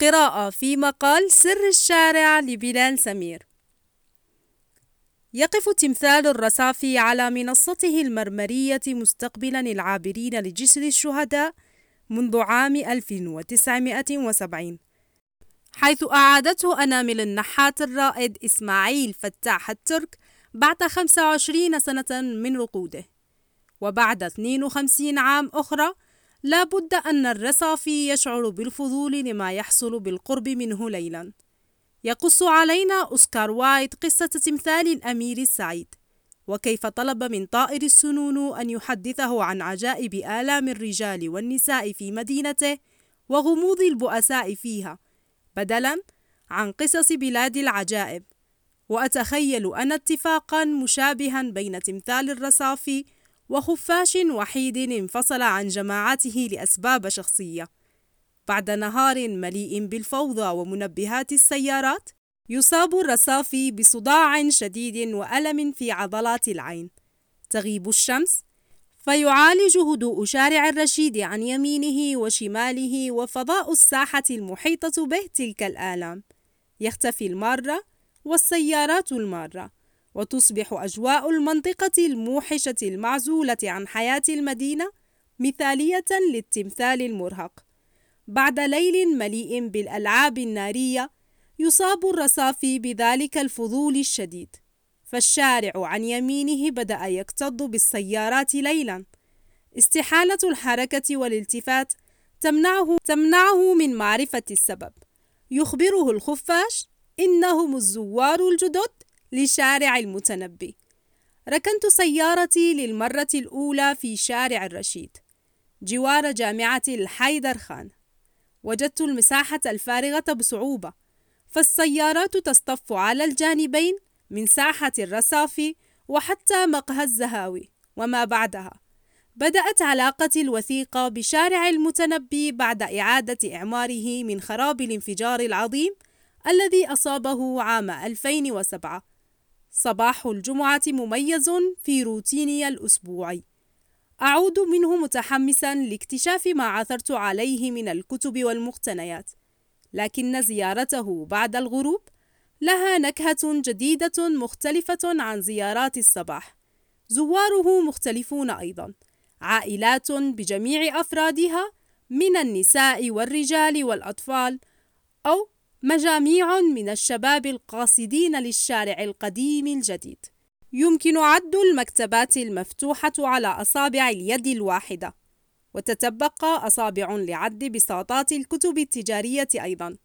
قراءة في مقال سر الشارع لبلال سمير. يقف تمثال الرصافي على منصته المرمرية مستقبلا العابرين لجسر الشهداء منذ عام 1970 حيث أعادته أنامل النحات الرائد إسماعيل فتاح الترك بعد 25 سنة من رقوده. وبعد 52 عام أخرى لا بد أن الرصافي يشعر بالفضول لما يحصل بالقرب منه ليلا. يقص علينا أوسكار وايت قصة تمثال الأمير السعيد. وكيف طلب من طائر السنون أن يحدثه عن عجائب آلام الرجال والنساء في مدينته وغموض البؤساء فيها بدلا عن قصص بلاد العجائب. وأتخيل أنا اتفاقا مشابها بين تمثال الرصافي وخفاش وحيد انفصل عن جماعته لأسباب شخصية. بعد نهار مليء بالفوضى ومنبهات السيارات يصاب الرصافي بصداع شديد وألم في عضلات العين. تغيب الشمس فيعالج هدوء شارع الرشيد عن يمينه وشماله وفضاء الساحة المحيطة به تلك الآلام. يختفي المارة والسيارات المارة. وتصبح أجواء المنطقة الموحشة المعزولة عن حياة المدينة مثالية للتمثال المرهق. بعد ليل مليء بالألعاب النارية يصاب الرصافي بذلك الفضول الشديد. فالشارع عن يمينه بدأ يكتظ بالسيارات ليلا. استحالة الحركة والالتفات تمنعه تمنعه من معرفة السبب. يخبره الخفاش إنهم الزوار الجدد لشارع المتنبي. ركنت سيارتي للمرة الأولى في شارع الرشيد جوار جامعة الحيدر خان. وجدت المساحة الفارغة بصعوبة فالسيارات تصطف على الجانبين من ساحة الرصاف وحتى مقهى الزهاوي وما بعدها. بدأت علاقتي الوثيقة بشارع المتنبي بعد إعادة إعماره من خراب الانفجار العظيم الذي أصابه عام 2007 صباح الجمعة مميز في روتيني الأسبوعي أعود منه متحمسا لاكتشاف ما عثرت عليه من الكتب والمقتنيات. لكن زيارته بعد الغروب لها نكهة جديدة مختلفة عن زيارات الصباح. زواره مختلفون أيضا. عائلات بجميع أفرادها من النساء والرجال والأطفال أو مجاميع من الشباب القاصدين للشارع القديم الجديد. يمكن عد المكتبات المفتوحة على أصابع اليد الواحدة وتتبقى أصابع لعد بساطات الكتب التجارية أيضا.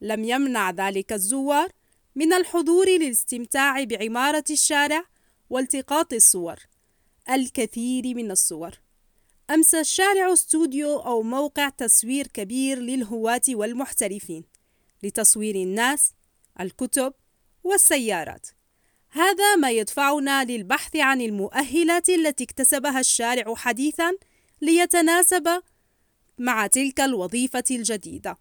لم يمنع ذلك الزوار من الحضور للاستمتاع بعمارة الشارع والتقاط الصور الكثير من الصور. أمس الشارع استوديو أو موقع تصوير كبير للهواة والمحترفين. لتصوير الناس الكتب والسيارات. هذا ما يدفعنا للبحث عن المؤهلات التي اكتسبها الشارع حديثا ليتناسب مع تلك الوظيفة الجديدة.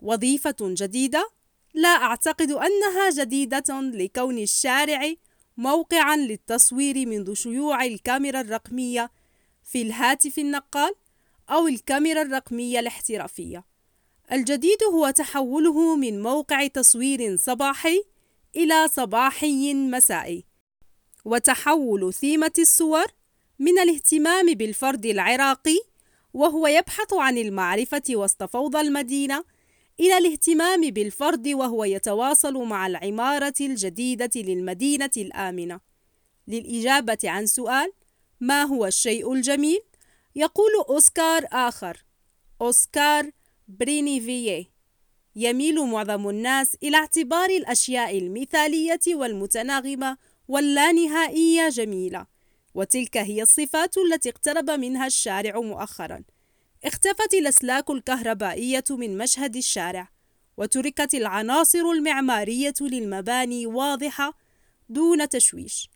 وظيفة جديدة لا أعتقد أنها جديدة لكون الشارع موقعا للتصوير منذ شيوع الكاميرا الرقمية في الهاتف النقال أو الكاميرا الرقمية الاحترافية. الجديد هو تحوله من موقع تصوير صباحي إلى صباحي مسائي. وتحول ثيمة الصور من الاهتمام بالفرد العراقي وهو يبحث عن المعرفة وسط فوضى المدينة إلى الاهتمام بالفرد وهو يتواصل مع العمارة الجديدة للمدينة الآمنة. للإجابة عن سؤال ما هو الشيء الجميل؟ يقول أوسكار آخر. أوسكار برينيفييه يميل معظم الناس إلى اعتبار الأشياء المثالية والمتناغمة واللانهائية جميلة وتلك هي الصفات التي اقترب منها الشارع مؤخرا. اختفت الأسلاك الكهربائية من مشهد الشارع وتركت العناصر المعمارية للمباني واضحة دون تشويش.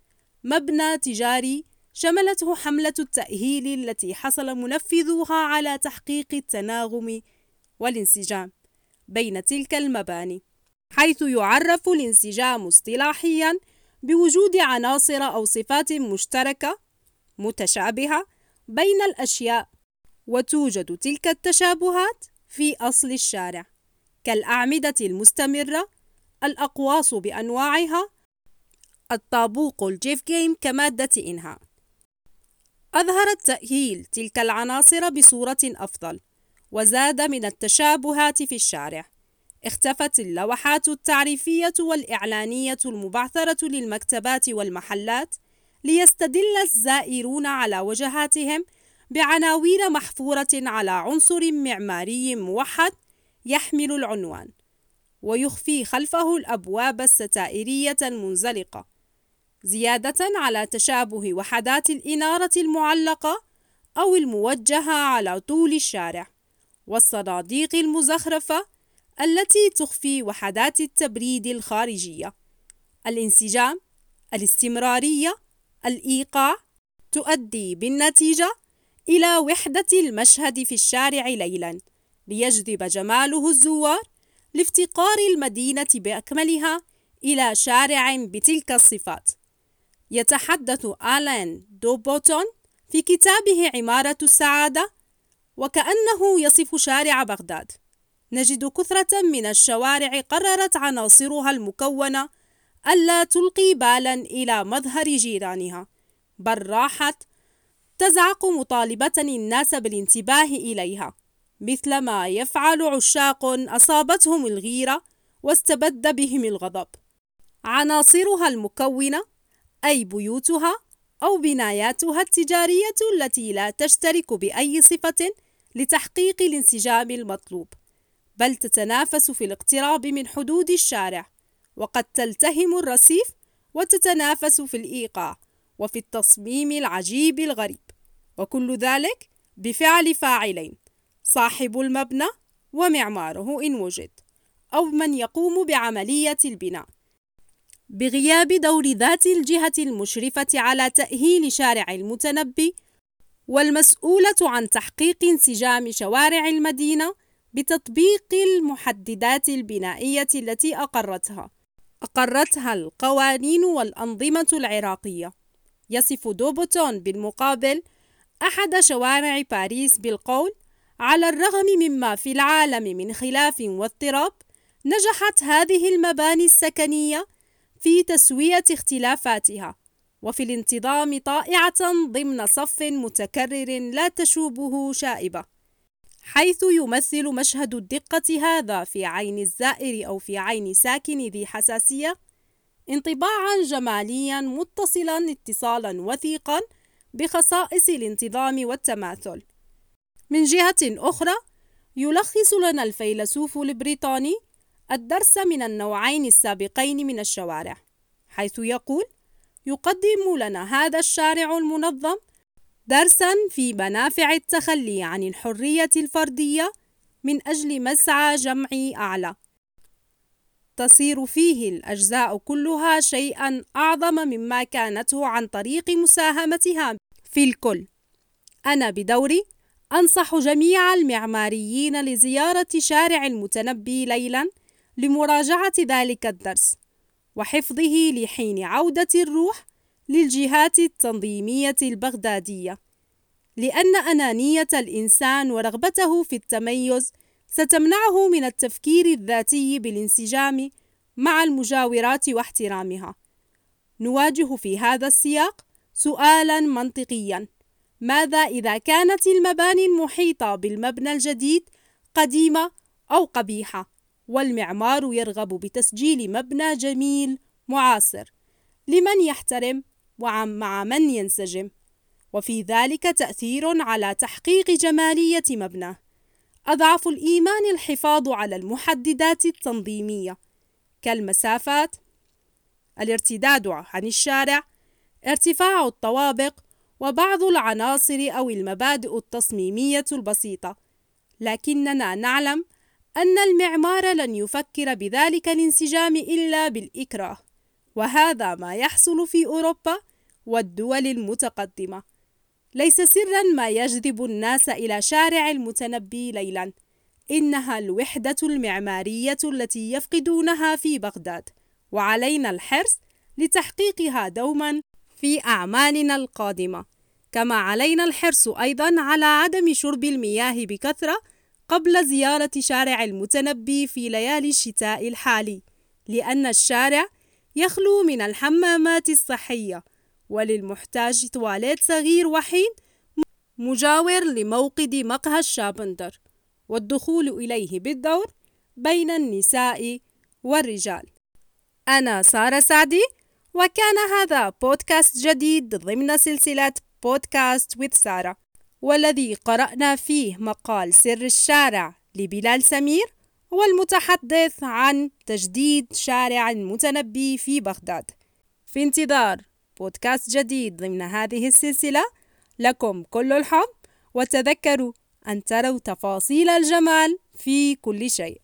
مبنى تجاري شملته حملة التأهيل التي حصل منفذوها على تحقيق التناغم والانسجام بين تلك المباني حيث يعرف الانسجام اصطلاحيا بوجود عناصر أو صفات مشتركة متشابهة بين الأشياء وتوجد تلك التشابهات في أصل الشارع كالأعمدة المستمرة الأقواس بأنواعها الطابوق الجيف جيم كمادة إنهاء. أظهر التأهيل تلك العناصر بصورة أفضل وزاد من التشابهات في الشارع. اختفت اللوحات التعريفية والإعلانية المبعثرة للمكتبات والمحلات ليستدل الزائرون على وجهاتهم بعناوين محفورة على عنصر معماري موحد يحمل العنوان ويخفي خلفه الأبواب الستائرية المنزلقة زيادة على تشابه وحدات الإنارة المعلقة أو الموجهة على طول الشارع. والصناديق المزخرفة التي تخفي وحدات التبريد الخارجية. الانسجام الاستمرارية الإيقاع تؤدي بالنتيجة إلى وحدة المشهد في الشارع ليلاً ليجذب جماله الزوار لافتقار المدينة بأكملها إلى شارع بتلك الصفات. يتحدث آلان دوبوتون في كتابه عمارة السعادة وكأنه يصف شارع بغداد. نجد كثرة من الشوارع قررت عناصرها المكونة ألا تلقي بالا إلى مظهر جيرانها بل راحت تزعق مطالبة الناس بالانتباه إليها مثل ما يفعل عشاق أصابتهم الغيرة واستبد بهم الغضب. عناصرها المكونة أي بيوتها أو بناياتها التجارية التي لا تشترك بأي صفة لتحقيق الانسجام المطلوب بل تتنافس في الاقتراب من حدود الشارع وقد تلتهم الرصيف وتتنافس في الإيقاع وفي التصميم العجيب الغريب وكل ذلك بفعل فاعلين صاحب المبنى ومعماره إن وجد أو من يقوم بعملية البناء. بغياب دور ذات الجهة المشرفة على تأهيل شارع المتنبي والمسؤولة عن تحقيق انسجام شوارع المدينة بتطبيق المحددات البنائية التي أقرتها. أقرتها القوانين والأنظمة العراقية. يصف دوبوتون بالمقابل أحد شوارع باريس بالقول على الرغم مما في العالم من خلاف واضطراب نجحت هذه المباني السكنية في تسوية اختلافاتها. وفي الانتظام طائعة ضمن صف متكرر لا تشوبه شائبة حيث يمثل مشهد الدقة هذا في عين الزائر أو في عين ساكن ذي حساسية انطباعا جماليا متصلا اتصالا وثيقا بخصائص الانتظام والتماثل. من جهة أخرى يلخص لنا الفيلسوف البريطاني الدرس من النوعين السابقين من الشوارع حيث يقول يقدم لنا هذا الشارع المنظم درسا في منافع التخلي عن الحرية الفردية من أجل مسعى جمعي أعلى. تصير فيه الأجزاء كلها شيئا أعظم مما كانته عن طريق مساهمتها في الكل. أنا بدوري أنصح جميع المعماريين لزيارة شارع المتنبي ليلا لمراجعة ذلك الدرس. وحفظه لحين عودة الروح للجهات التنظيمية البغدادية لأن أنانية الإنسان ورغبته في التميز ستمنعه من التفكير الذاتي بالانسجام مع المجاورات واحترامها. نواجه في هذا السياق سؤالا منطقيا. ماذا إذا كانت المباني المحيطة بالمبنى الجديد قديمة أو قبيحة؟ والمعمار يرغب بتسجيل مبنى جميل معاصر لمن يحترم ومع من ينسجم. وفي ذلك تأثير على تحقيق جمالية مبناه أضعف الإيمان الحفاظ على المحددات التنظيمية. كالمسافات. الارتداد عن الشارع. ارتفاع الطوابق. وبعض العناصر أو المبادئ التصميمية البسيطة. لكننا نعلم أن المعمار لن يفكر بذلك الانسجام إلا بالإكراه وهذا ما يحصل في أوروبا والدول المتقدمة. ليس سرا ما يجذب الناس إلى شارع المتنبي ليلا إنها الوحدة المعمارية التي يفقدونها في بغداد وعلينا الحرص لتحقيقها دوما في أعمالنا القادمة. كما علينا الحرص أيضا على عدم شرب المياه بكثرة قبل زيارة شارع المتنبي في ليالي الشتاء الحالي لأن الشارع يخلو من الحمامات الصحية وللمحتاج تواليت صغير وحيد مجاور لموقد مقهى الشابندر والدخول إليه بالدور بين النساء والرجال. أنا سارة سعدي وكان هذا بودكاست جديد ضمن سلسلة بودكاست with سارة والذي قرأنا فيه مقال سر الشارع لبلال سمير والمتحدث عن تجديد شارع المتنبي في بغداد. في انتظار بودكاست جديد ضمن هذه السلسلة لكم كل الحب وتذكروا أن تروا تفاصيل الجمال في كل شيء.